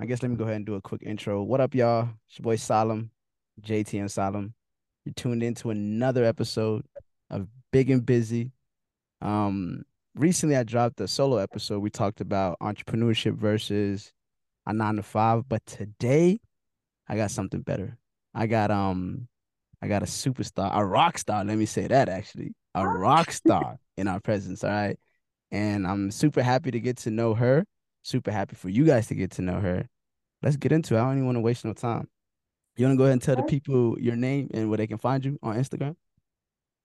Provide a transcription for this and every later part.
I guess let me go ahead and do a quick intro. What up, y'all? It's your boy Salim, JTM Salim. You're tuned into another episode of Big and Busy. Um, recently I dropped a solo episode. We talked about entrepreneurship versus a nine to five, but today I got something better. I got um, I got a superstar, a rock star. Let me say that actually, a rock star in our presence. All right, and I'm super happy to get to know her. Super happy for you guys to get to know her. Let's get into it. I don't even want to waste no time. You want to go ahead and tell the people your name and where they can find you on Instagram?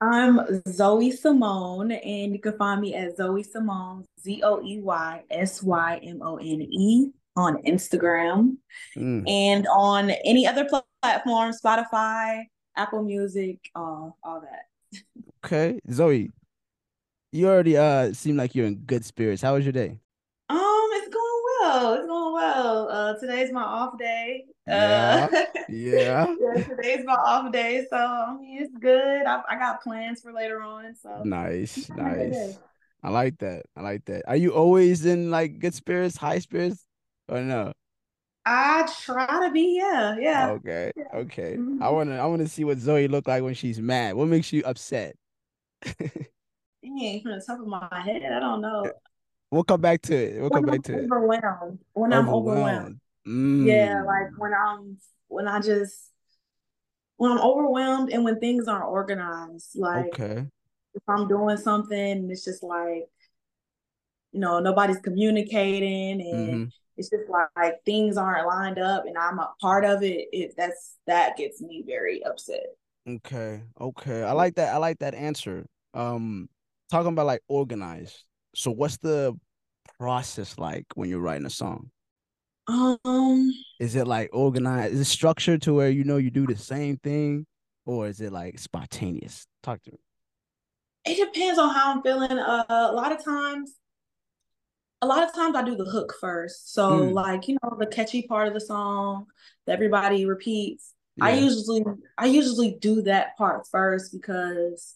I'm Zoey Symone, and you can find me at Zoey Symone, Z O E Y S Y M O N E on Instagram Mm. and on any other platform, Spotify, Apple Music, uh, all that. Okay, Zoey, you already uh seem like you're in good spirits. How was your day? Um, it's going well. It's going well. Uh, today's my off day. Yeah, Uh, yeah. yeah, today's my off day, so I mean it's good. I, I got plans for later on, so Nice, I'm having a good nice. I like that. I like that. Are you always in like good spirits, high spirits, or no? I try to be, yeah, yeah. Okay, okay. I Mhm. wanna, I wanna see what Zoey look like when she's mad. What makes you upset? Dang, from the top of my head, I don't know. We'll come back to it. We'll come I'm back to it. overwhelmed, when I'm overwhelmed, Overwhelmed. yeah, like Mm. when I'm when I just when I'm overwhelmed and when things aren't organized, like Okay. if I'm doing something, and it's just like you know nobody's communicating and Mm-hmm. it's just like, like things aren't lined up and I'm a part of it. It that's that gets me very upset. Okay. Okay. I like that. I like that answer. Um, talking about like organized. So what's the process like when you're writing a song? Um, Is it like organized? Is it structured to where you know you do the same thing, or is it like spontaneous? Talk to me. it depends on how I'm feeling. Uh, a lot of times, a lot of times I do the hook first. So Mm. like, you know, the catchy part of the song that everybody repeats. I usually I usually do that part first because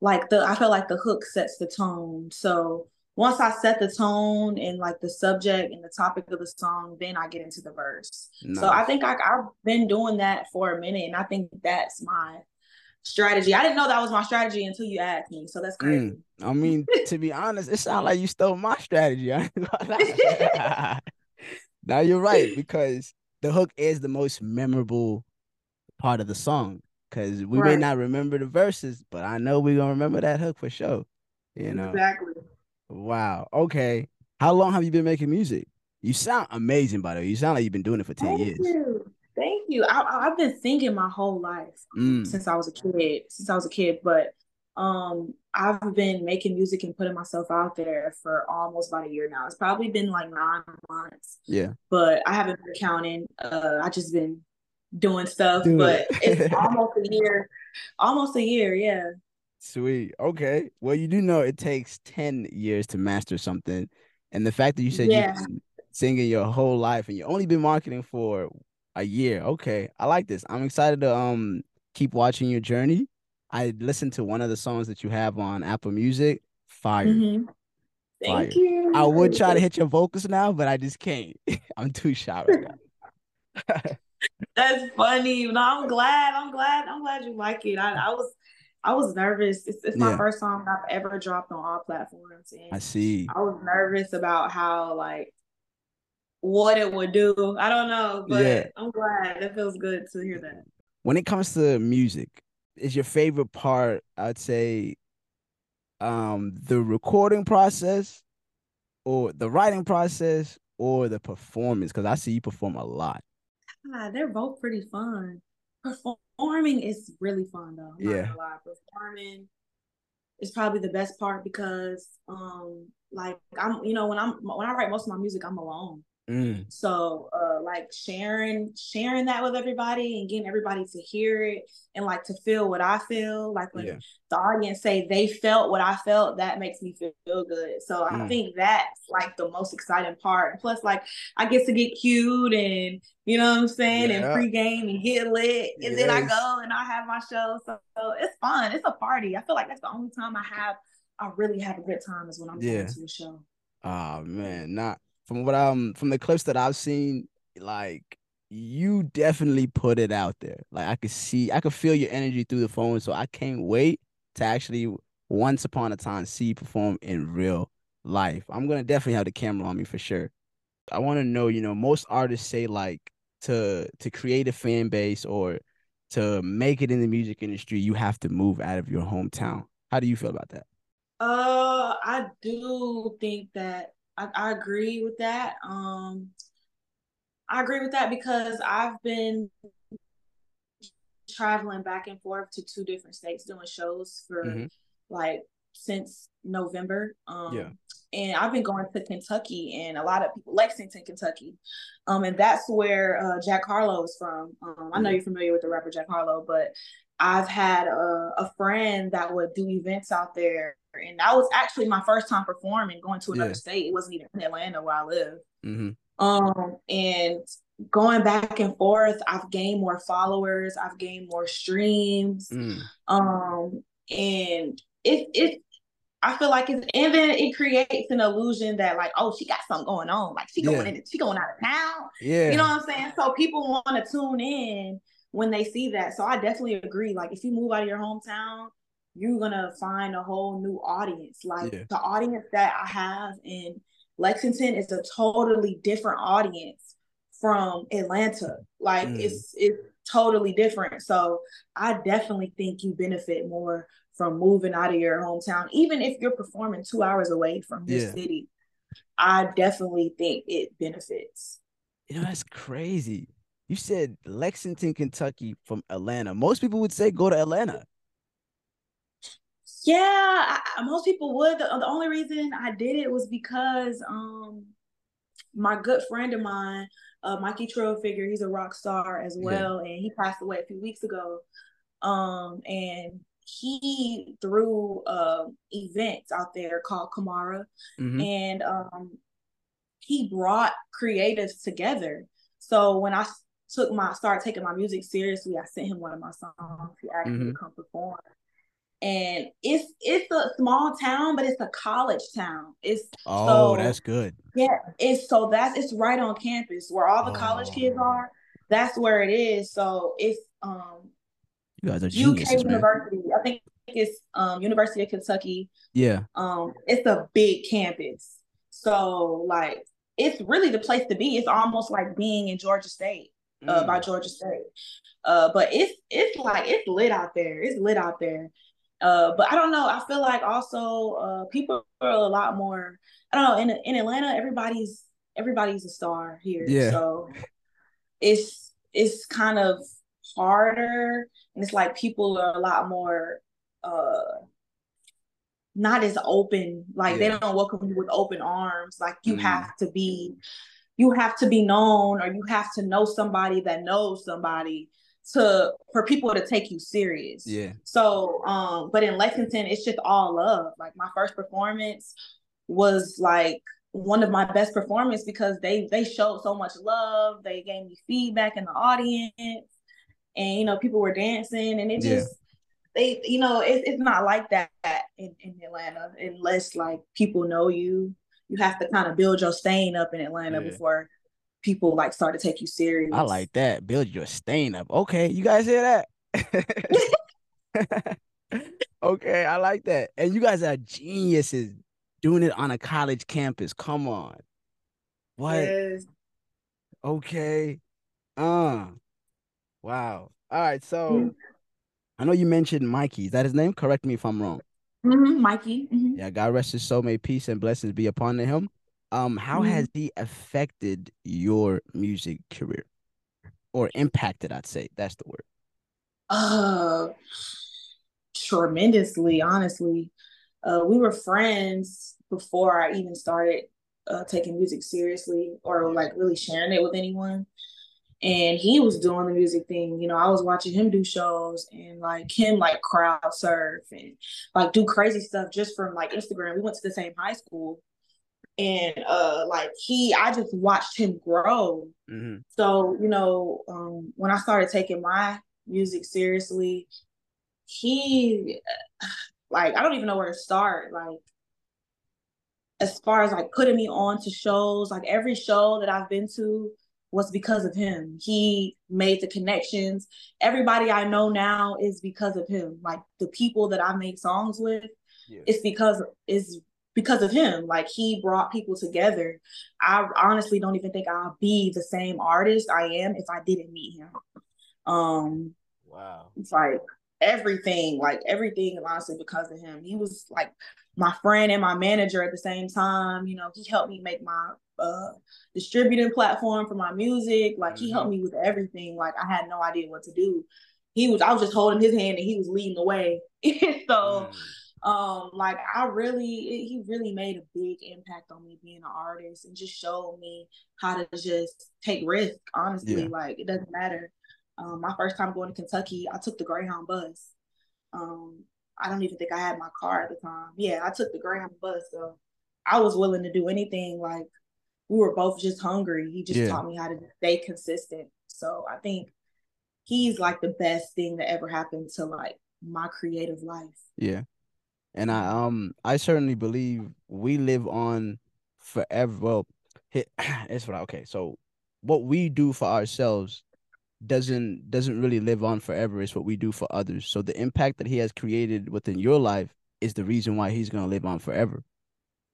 like the I feel like the hook sets the tone. So once I set the tone and like the subject and the topic of the song, then I get into the verse. So I think I, I've been doing that for a minute, and I think that's my strategy. I didn't know that was my strategy until you asked me. So that's crazy. Mm. I mean, to be honest, it sounds like you stole my strategy. I ain't gonna lie. now you're right because the hook is the most memorable part of the song. Because we may not remember the verses, but I know we're gonna remember that hook for sure. You know. Exactly. Wow. Okay. How long have you been making music? You sound amazing, by the way. You sound like you've been doing it for 10 Thank years. you. Thank you. I, I've been singing my whole life Mm. since I was a kid. Since I was a kid, but um, I've been making music and putting myself out there for almost about a year now. It's probably been like nine months, Yeah. but I haven't been counting. Uh, I just been doing stuff, Doing but it. it's almost a year. Almost a year, yeah. Sweet. Okay. Well, you do know it takes 10 years to master something. And the fact that you said you've been singing your whole life and you've only been marketing for a year. Okay. I like this. I'm excited to um keep watching your journey. I listened to one of the songs that you have on Apple Music. Fire. Mhm. Thank Fire. you. I would try to hit your vocals now, but I just can't. I'm too shy right. That's funny. No, I'm glad. I'm glad. I'm glad you like it. I, I was I was nervous. It's, it's my Yeah. first song I've ever dropped on all platforms, I and see. I was nervous about how like what it would do. I don't know, but Yeah. I'm glad. It feels good to hear that. When it comes to music, is your favorite part, I'd say, um, the recording process or the writing process or the performance? Because I see you perform a lot. Ah, they're both pretty fun. Performing is really fun though. I'm not Yeah. gonna lie. Performing is probably the best part because um like I'm you know when I'm when I write most of my music I'm alone. Mm, So uh like sharing sharing that with everybody and getting everybody to hear it and like to feel what I feel like when yeah. the audience say they felt what I felt that makes me feel, feel good. So I Mm. think that's like the most exciting part. And plus like I get to get cute and you know what I'm saying and pregame and get lit and then I go and I have my show. So, so it's fun. It's a party. I feel like that's the only time I have I really have a good time is when I'm Yeah. going to a show. Oh man, not from what um from the clips that I've seen, like you definitely put it out there. Like I could see, I could feel your energy through the phone. So I can't wait to actually once upon a time see you perform in real life. I'm gonna definitely have the camera on me for sure. I want to know, you know, most artists say like to to create a fan base or to make it in the music industry, you have to move out of your hometown. How do you feel about that? Uh, I do think that I, I agree with that. Um, I agree with that because I've been traveling back and forth to two different states doing shows for mm-hmm. like since November. Um, yeah. And I've been going to Kentucky and a lot of people, Lexington, Kentucky. Um, and that's where uh, Jack Harlow is from. Um, I know you're familiar with the rapper Jack Harlow, but I've had a, a friend that would do events out there. And that was actually my first time performing, going to another yeah. state. It wasn't even in Atlanta where I live. Mm-hmm. Um, and going back and forth, I've gained more followers, I've gained more streams. Mm. Um, and it it I feel like it's and then it creates an illusion that like, oh, she got something going on. Like she going in, she going out of town. Yeah. You know what I'm saying? So people want to tune in when they see that. So I definitely agree. Like if you move out of your hometown, you're gonna find a whole new audience. Like yeah. the audience that I have in Lexington is a totally different audience from Atlanta. Like mm. it's it's totally different. So I definitely think you benefit more from moving out of your hometown, even if you're performing two hours away from your yeah. city. I definitely think it benefits. You know, that's crazy. You said Lexington, Kentucky from Atlanta. Most people would say go to Atlanta. Yeah, I, most people would. The, the, only reason I did it was because um my good friend of mine, uh, Mikey Trail Figure, he's a rock star as well, yeah. and he passed away a few weeks ago. Um, and he threw uh, events out there called Kamara, mm-hmm. and um, he brought creatives together. So when I took my started taking my music seriously, I sent him one of my songs. He asked mm-hmm. me to mm-hmm. come perform, and it's it's a small town, but it's a college town. It's oh, so, that's good. Yeah, it's so that's it's right on campus where all the oh. college kids are. That's where it is. So it's um you guys are geniuses, UK man. University. I think it's um University of Kentucky. Yeah. Um, it's a big campus. So like it's really the place to be. It's almost like being in Georgia State, uh, mm. by Georgia State. Uh, but it's it's like it's lit out there. It's lit out there. Uh, but I don't know. I feel like also uh, people are a lot more. I don't know. In in Atlanta, everybody's everybody's a star here. Yeah. So it's it's kind of harder, and it's like people are a lot more uh not as open. Like yeah. they don't welcome you with open arms. Like you mm. have to be, you have to be known, or you have to know somebody that knows somebody to for people to take you serious. Yeah. So um, but in Lexington, it's just all love. Like my first performance was like one of my best performance because they they showed so much love. They gave me feedback in the audience, and you know people were dancing, and it just they you know it, it's not like that in, in Atlanta unless like people know you. You have to kind of build your staying up in Atlanta yeah. before people like start to take you serious. I like that. Build your stain up. Okay, you guys hear that? okay, I like that. And you guys are geniuses doing it on a college campus. Come on. What? Yes. Okay. Uh. Wow. All right. So mm-hmm. I know you mentioned Mikey. Is that his name? Correct me if I'm wrong. Mm-hmm, Mikey. Mm-hmm. Yeah, God rest his soul. May peace and blessings be upon him. Um, how mm-hmm. has he affected your music career or impacted? I'd say that's the word. Uh, tremendously, honestly. Uh, we were friends before I even started uh, taking music seriously or like really sharing it with anyone. And he was doing the music thing, you know. I was watching him do shows and like him like crowd surf and like do crazy stuff just from like Instagram. We went to the same high school, and uh like he i just watched him grow mm-hmm. so you know um when i started taking my music seriously he like i don't even know where to start like as far as like putting me on to shows like every show that i've been to was because of him. He made the connections. Everybody I know now is because of him. Like the people that I make songs with, yeah. it's because is because of him. Like he brought people together. I honestly don't even think I'll be the same artist I am if I didn't meet him. Um wow. It's like everything, like everything honestly because of him. He was like my friend and my manager at the same time. You know, he helped me make my uh distributing platform for my music. Like mm-hmm. he helped mm-hmm. me with everything. Like I had no idea what to do. He was I was just holding his hand and he was leading the way. so mm. Um like I really he really made a big impact on me being an artist and just showed me how to just take risk, honestly. Yeah. Like it doesn't matter. Um, my first time going to Kentucky, I took the Greyhound bus. Um, I don't even think I had my car at the time. Yeah, I took the Greyhound bus, so I was willing to do anything. Like we were both just hungry. He just yeah. taught me how to stay consistent. So I think he's like the best thing that ever happened to like my creative life. Yeah. And I um I certainly believe we live on forever. Well, it's what I, okay. So what we do for ourselves doesn't doesn't really live on forever. It's what we do for others. So the impact that he has created within your life is the reason why he's gonna live on forever.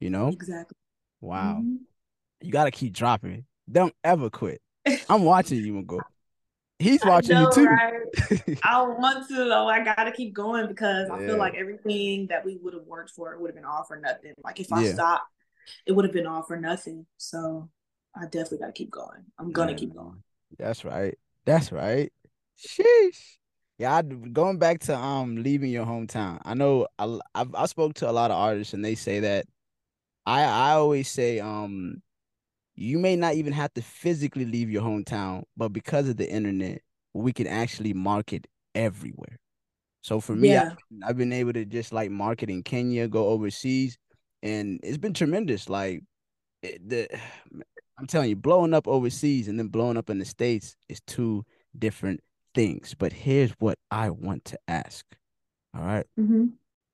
You know? Exactly. Wow. Mm-hmm. You gotta keep dropping. Don't ever quit. I'm watching you, and go. He's watching know, you too. Right? I want to though. I gotta keep going because yeah. I feel like everything that we would have worked for would have been all for nothing. Like if I yeah. stopped, it would have been all for nothing. So I definitely gotta keep going. I'm gonna yeah. keep going. That's right. That's right. Sheesh. Yeah, I, going back to um leaving your hometown. I know I I've, I spoke to a lot of artists and they say that. I I always say um you may not even have to physically leave your hometown, but because of the internet, we can actually market everywhere. So for me, yeah. I've, I've been able to just like market in Kenya, go overseas, and it's been tremendous. Like it, the I'm telling you, blowing up overseas and then blowing up in the States is two different things. But here's what I want to ask. All right? mm-hmm.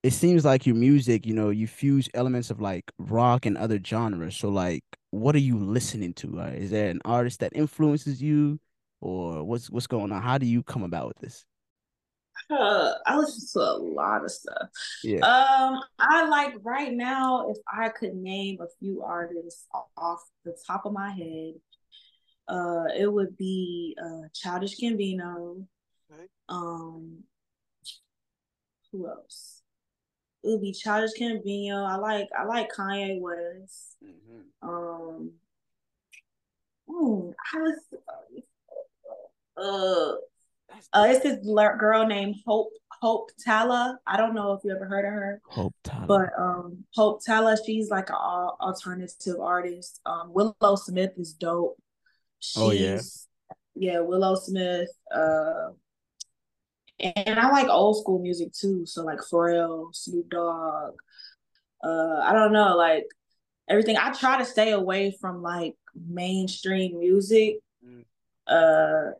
It seems like your music, you know, you fuse elements of like rock and other genres. So, like, what are you listening to? Right? Is there an artist that influences you, or what's what's going on? How do you come about with this? Uh, I listen to a lot of stuff. Yeah. Um, I like right now, if I could name a few artists off the top of my head, uh, it would be uh Childish Gambino. Okay. Um, who else? It would be Childish Gambino. I like I like Kanye West. Mm-hmm. Um, oh, I was uh uh, it's this girl named Hope Hope Tala. I don't know if you ever heard of her. Hope Tala. But um, Hope Tala, she's like an alternative artist. Um, Willow Smith is dope. She's, oh yeah. Yeah, Willow Smith. Uh, and I like old school music too. So like Pharrell, Snoop Dogg. Uh, I don't know, like everything. I try to stay away from like mainstream music. Mm. Uh,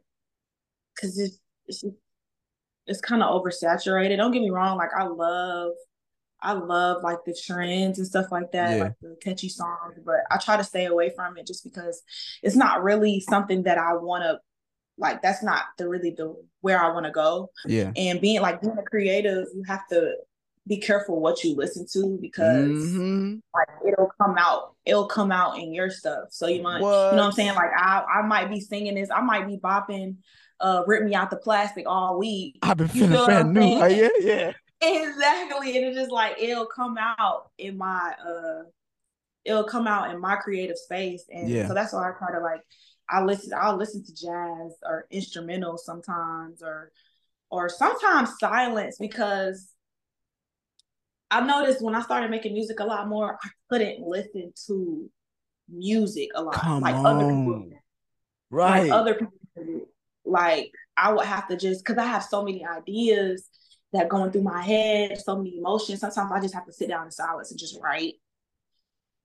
because it's it's, it's kind of oversaturated. Don't get me wrong, like I love I love like the trends and stuff like that, yeah. like the catchy songs, but I try to stay away from it just because it's not really something that I want to like that's not the really the where I want to go. Yeah. And being like being a creative, you have to be careful what you listen to because mm-hmm. like it'll come out it'll come out in your stuff. So you might what? you know what I'm saying? Like I I might be singing this, I might be bopping uh rip me out the plastic all week. I've been feeling brand new. Oh, yeah, yeah. Exactly. And it's just like it'll come out in my uh it'll come out in my creative space. And yeah. so that's why I try to like I listen I'll listen to jazz or instrumental sometimes or or sometimes silence because I noticed when I started making music a lot more, I couldn't listen to music a lot. Come like on. other people. Right. Like other people like I would have to just because I have so many ideas that going through my head, so many emotions. Sometimes I just have to sit down in silence and just write.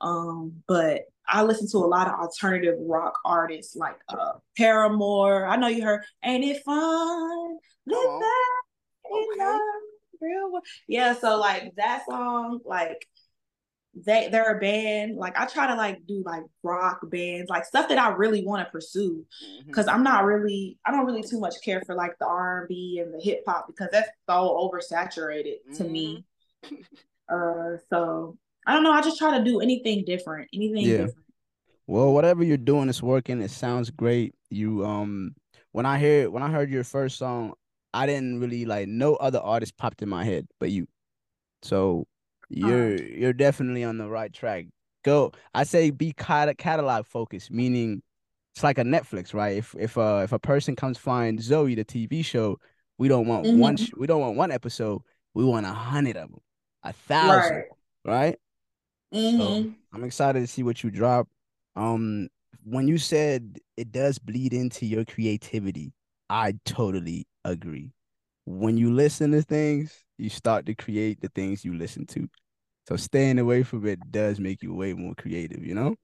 Um, but I listen to a lot of alternative rock artists like uh Paramore. I know you heard Ain't It Fun? Live that okay. Real Yeah, so like that song, like they they're a band. Like I try to like do like rock bands, like stuff that I really want to pursue. Because mm-hmm. I'm not really, I don't really too much care for like the R and B and the hip hop because that's so oversaturated mm-hmm. to me. Mm-hmm. Uh, so I don't know. I just try to do anything different, anything yeah. different. Well, whatever you're doing is working. It sounds great. You um, when I hear when I heard your first song, I didn't really like no other artist popped in my head but you. So you're uh, you're definitely on the right track. Go. I say be catalog focused, meaning it's like a Netflix, right? If if uh if a person comes find Zoey the TV show, we don't want mm-hmm. one we don't want one episode. We want a hundred of them, a thousand, right? right? Mm-hmm. So I'm excited to see what you drop. Um, when you said it does bleed into your creativity, I totally agree. When you listen to things, you start to create the things you listen to. So staying away from it does make you way more creative, you know?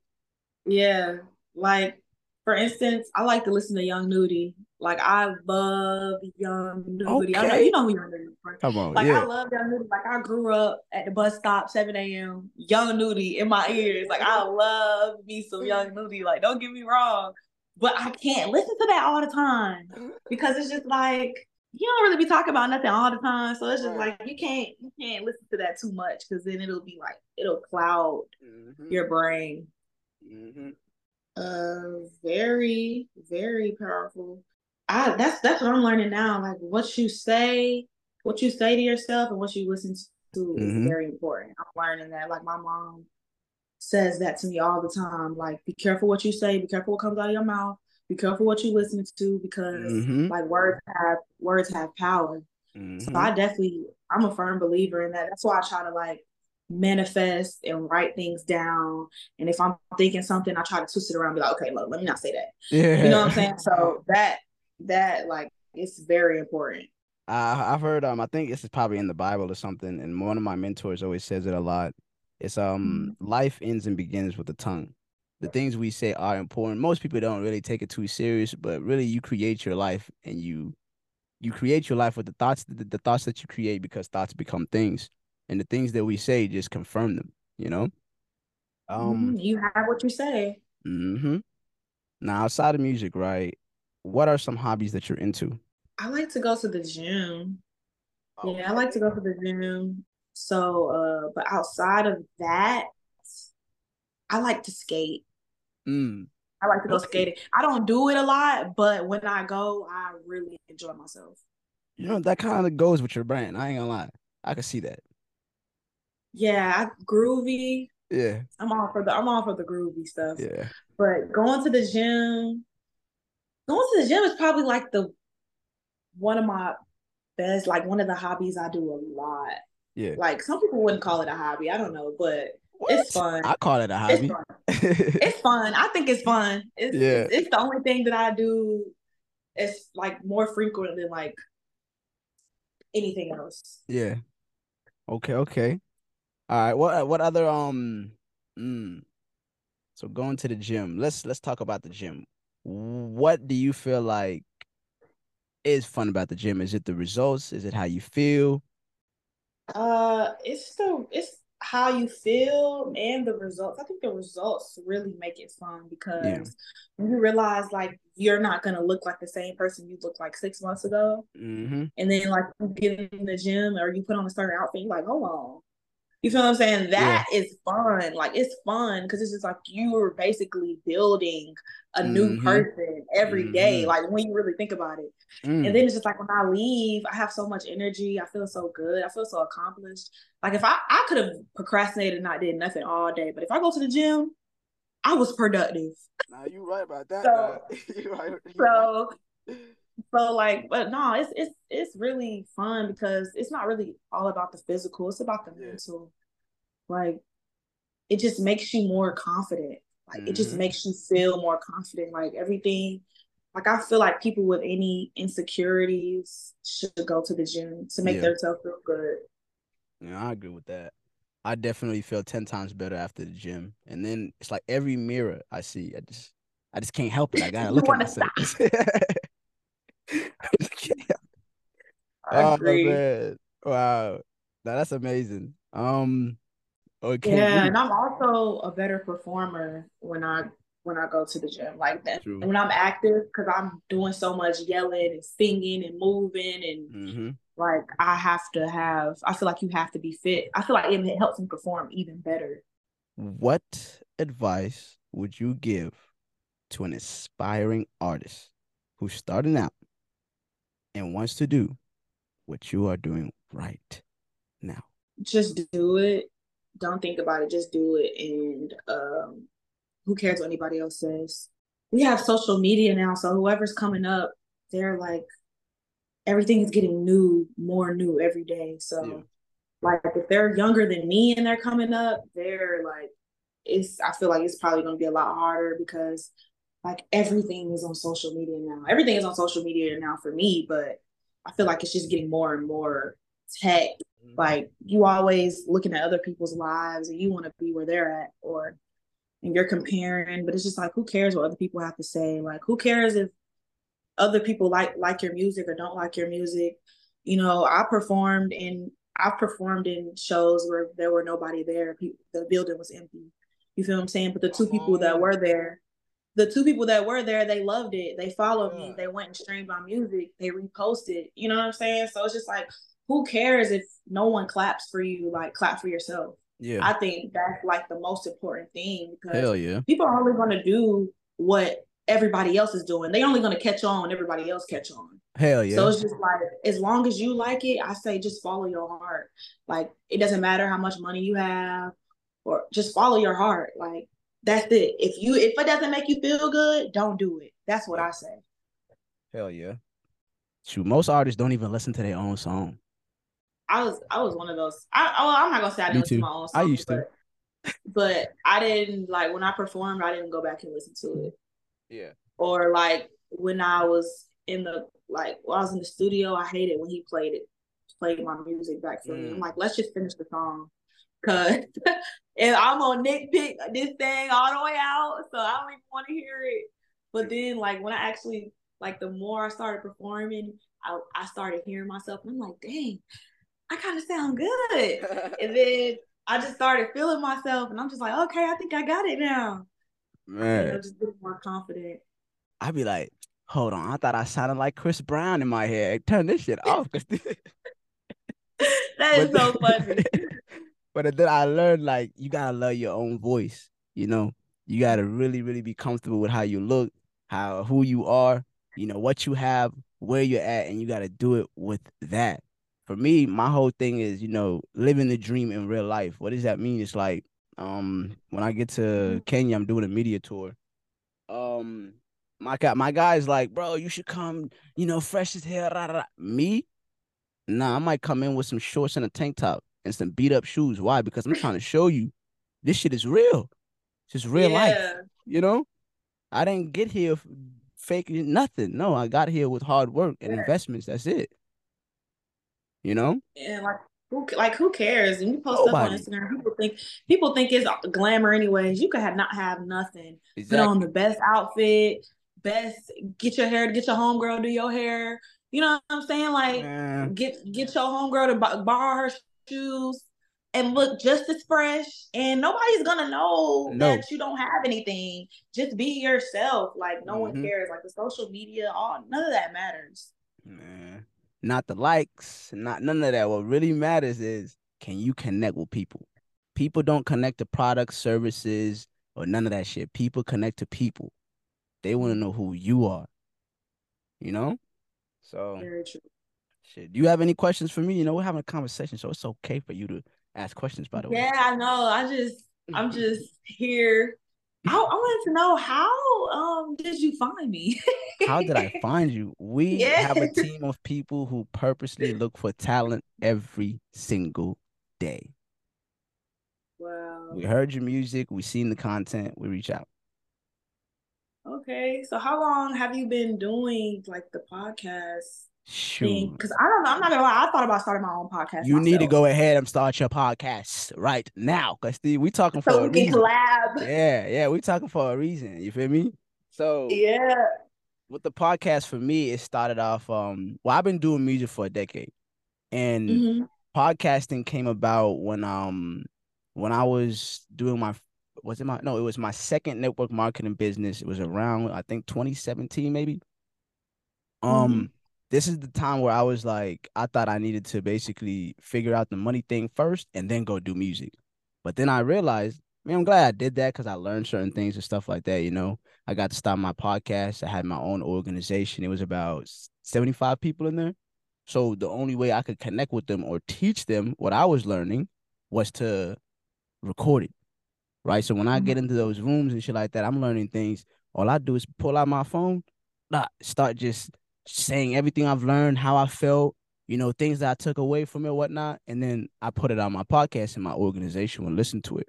Yeah. Like for instance, I like to listen to Young Nudy. Like I love Young Nudy. Okay. I know you know who Young Nudy is. Right? Come on, like yeah. I love Young Nudy. Like I grew up at the bus stop, 7 a.m. Young Nudy in my ears. Like I love me some Young Nudy. Like don't get me wrong, but I can't listen to that all the time because it's just like you don't really be talking about nothing all the time. So it's just like you can't you can't listen to that too much because then it'll be like it'll cloud mm-hmm. your brain. Mm-hmm. Uh, very very powerful. I that's that's what I'm learning now. Like what you say, what you say to yourself, and what you listen to mm-hmm. is very important. I'm learning that. Like my mom says that to me all the time. Like, be careful what you say, be careful what comes out of your mouth, be careful what you listen to because mm-hmm. like words have words have power. Mm-hmm. So I definitely I'm a firm believer in that. That's why I try to like manifest and write things down. And if I'm thinking something, I try to twist it around and be like, okay, look, let me not say that. Yeah. You know what I'm saying? So that that like it's very important. Uh, I've heard um I think this is probably in the Bible or something, and one of my mentors always says it a lot. It's um mm-hmm. life ends and begins with the tongue. The things we say are important. Most people don't really take it too serious, but really you create your life and you you create your life with the thoughts the, the thoughts that you create because thoughts become things. And the things that we say just confirm them, you know? Um mm-hmm. you have what you say. Mm-hmm. Now outside of music, right? What are some hobbies that you're into? I like to go to the gym. Oh, yeah, I like to go to the gym. So, uh, but outside of that, I like to skate. Mm. I like to go okay. skating. I don't do it a lot, but when I go, I really enjoy myself. You know, that kind of goes with your brand. I ain't gonna lie. I can see that. Yeah, I, groovy. Yeah. I'm all for the I'm all for the groovy stuff. Yeah. But going to the gym, going to the gym is probably like the one of my best, like one of the hobbies I do a lot. Yeah. Like some people wouldn't call it a hobby. I don't know, but what? it's fun. I call it a hobby. It's fun. it's fun. I think it's fun. It's, yeah. It's, it's, the only thing that I do. It's like more frequent than like anything else. Yeah. Okay. Okay. All right. What What other um. Mm, so going to the gym. Let's let's talk about the gym. What do you feel like is fun about the gym? Is it the results? Is it how you feel? Uh, it's the it's how you feel and the results. I think the results really make it fun because yeah. when you realize like you're not gonna look like the same person you looked like six months ago, mm-hmm. and then like you get in the gym or you put on a certain outfit, you're like, hold on, you feel what I'm saying? That yeah. is fun. Like it's fun because it's just like you are basically building a mm-hmm. new person every mm-hmm. day. Like when you really think about it. Mm. And then it's just like when I leave, I have so much energy. I feel so good. I feel so accomplished. Like if I I could have procrastinated and not did nothing all day, but if I go to the gym, I was productive. Nah, you right about that. So, you right, you so right. So like, but no, it's it's it's really fun because it's not really all about the physical. It's about the yeah. mental. Like, it just makes you more confident. Like, mm-hmm. it just mm-hmm. makes you feel more confident. Like everything. Like I feel like people with any insecurities should go to the gym to make yeah. themselves feel good. Yeah, I agree with that. I definitely feel ten times better after the gym, and then it's like every mirror I see, I just, I just can't help it. I gotta look at myself. oh man. Wow. Now that's amazing. Um okay. Yeah, and I'm also a better performer when I when I go to the gym like that. True. And when I'm active, because I'm doing so much yelling and singing and moving and hmm like I have to have I feel like you have to be fit. I feel like it helps me perform even better. What advice would you give to an aspiring artist who's starting out and wants to do what you are doing right now? Just do it. Don't think about it. Just do it. And um, who cares what anybody else says? We have social media now, so whoever's coming up, they're like everything is getting new, more new every day. So Yeah. like if they're younger than me and they're coming up, they're like it's I feel like it's probably gonna be a lot harder because like everything is on social media now. Everything is on social media now for me, but I feel like it's just getting more and more tech. Mm-hmm. Like you always looking at other people's lives and you want to be where they're at or and you're comparing, but it's just like who cares what other people have to say? Like who cares if other people like like your music or don't like your music? You know, I performed in I've performed in shows where there were nobody there. People, the building was empty. You feel what I'm saying? But the two people that Oh. were there, the two people that were there, they loved it. They followed Yeah. me. They went and streamed my music. They reposted. You know what I'm saying? So it's just like, who cares if no one claps for you? Like clap for yourself. Yeah. I think that's like the most important thing because Hell yeah. people are only going to do what everybody else is doing. They're only going to catch on when everybody else catch on. Hell yeah. So it's just like as long as you like it, I say just follow your heart. Like it doesn't matter how much money you have, or just follow your heart. Like that's it. If you if it doesn't make you feel good, don't do it. That's what I say. Hell yeah. Shoot, most artists don't even listen to their own song. I was I was one of those. I oh, I'm not gonna say I Me didn't listen to my own song. I used to. but, but I didn't like when I performed. I didn't go back and listen to it. Yeah. or like when I was in the like when I was in the studio, I hated when he played it, played my music back for me. Mm. I'm like, let's just finish the song, cause and I'm gonna nitpick this thing all the way out, so I don't even want to hear it. But then like when I actually like the more I started performing, I I started hearing myself, and I'm like, dang, I kind of sound good. and then I just started feeling myself, and I'm just like, okay, I think I got it now. You know, just getting more confident. I'd be like, hold on, I thought I sounded like Chris Brown in my head. Turn this shit off. That is so funny. But then I learned like you gotta love your own voice. You know, you gotta really, really be comfortable with how you look, how who you are, you know, what you have, where you're at, and you gotta do it with that. For me, my whole thing is, you know, living the dream in real life. What does that mean? It's like, um, when I get to Kenya, I'm doing a media tour. Um, my guy, my guy's like, bro, you should come, you know, fresh as hell. rah, rah, rah." Me, Nah, I might come in with some shorts and a tank top and some beat up shoes. Why? Because I'm trying to show you this shit is real. It's just real life. You know? I didn't get here faking nothing. No, I got here with hard work and Yeah. investments. That's it. You know? And like who like who cares? And you post stuff on Instagram, people think people think it's glamour anyways. You could have not have nothing. Put on the best outfit, best get your hair, get your homegirl do your hair. You know what I'm saying? Like get get your homegirl to borrow her shoes and look just as fresh. And nobody's gonna know No. that you don't have anything. Just be yourself. Like no one Mhm. cares. Like the social media, all none of that matters. man. Not the likes, not none of that. What really matters is can you connect with people? People don't connect to products, services, or none of that shit. People connect to people. They want to know who you are. You know? So Very true. Shit. Do you have any questions for me? You know, we're having a conversation, so it's okay for you to ask questions, by the way. Yeah, I know. I just I'm just here. I, I wanted to know how um did you find me? How did I find you? We have a team of people who purposely look for talent every single day. Wow. We heard your music, we seen the content, we reach out. Okay. So how long have you been doing like the podcast? Shoot. Because I don't know. I'm not gonna lie. I thought about starting my own podcast. You need to go ahead and start your podcast right now. Cause Steve, we talking for so a we can reason. collab. Yeah, yeah, we talking for a reason. You feel me? So Yeah. with the podcast for me, it started off um well, I've been doing music for a decade. And Mhm. podcasting came about when um when I was doing my was it my no, it was my second network marketing business. It was around I think 2017 maybe. Um mm-hmm. This is the time where I was like I thought I needed to basically figure out the money thing first and then go do music. But then I realized, man, I'm glad I did that because I learned certain things and stuff like that, you know. I got to start my podcast. I had my own organization. It was about 75 people in there. So the only way I could connect with them or teach them what I was learning was to record it. Right. So when I get mm-hmm. into those rooms and shit like that, I'm learning things. All I do is pull out my phone, not start just saying everything I've learned, how I felt, you know, things that I took away from it, whatnot. And then I put it on my podcast and my organization would listen to it.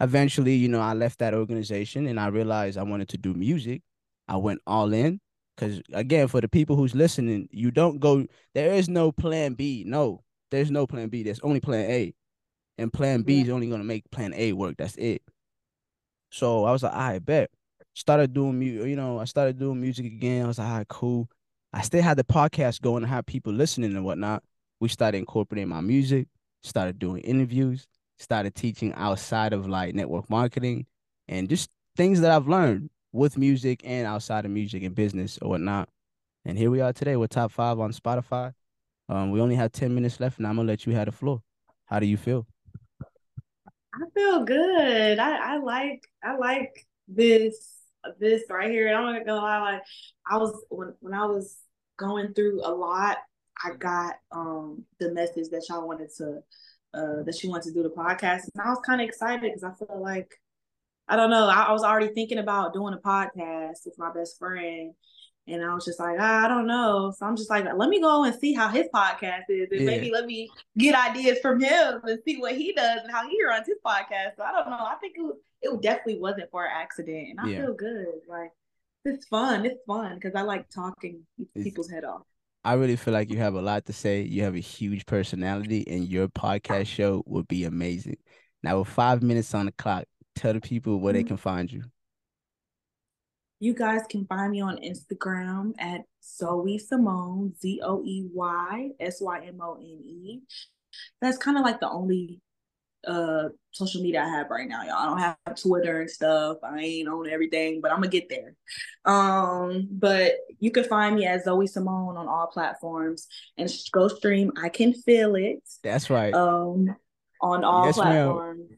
Eventually, you know, I left that organization and I realized I wanted to do music. I went all in because, again, for the people who's listening, you don't go, there is no plan B. No, there's no plan B. There's only plan A. And plan B yeah. is only going to make plan A work. That's it. So I was like, I bet. Started doing music, you know, I started doing music again. I was like, all right, cool. I still had the podcast going and have people listening and whatnot. We started incorporating my music, started doing interviews, started teaching outside of like network marketing and just things that I've learned with music and outside of music and business or whatnot. And here we are today. We're top five on Spotify. Um, we only have 10 minutes left and I'm gonna let you have the floor. How do you feel? I feel good. I, I like I like this this right here. I'm not gonna lie, like I was when when I was going through a lot, I got um the message that y'all wanted to uh that she wanted to do the podcast. And I was kind of excited because I feel like I don't know, I, I, was already thinking about doing a podcast with my best friend. And I was just like, ah, I don't know. So I'm just like, let me go and see how his podcast is. And yeah. maybe let me get ideas from him and see what he does and how he runs his podcast. So I don't know. I think it was it definitely wasn't for an accident. And I yeah. feel good. Like it's fun. It's fun because I like talking people's head off. I really feel like you have a lot to say. You have a huge personality, and your podcast show would be amazing. Now, with five minutes on the clock, tell the people where mm-hmm. they can find you. You guys can find me on Instagram at Zoey Symone, Z O E Y S Y M O N E. That's kind of like the only uh social media I have right now, y'all. I don't have Twitter and stuff. I ain't on everything, but I'm gonna get there. Um, but you can find me as Zoey Symone on all platforms and go stream I Can Feel It. That's right. Um on all yes, platforms.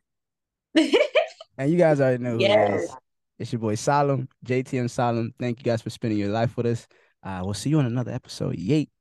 and you guys already know who yes. it is. It's your boy Salim, JTM Salim. Thank you guys for spending your life with us. Uh, we'll see you on another episode. Yay.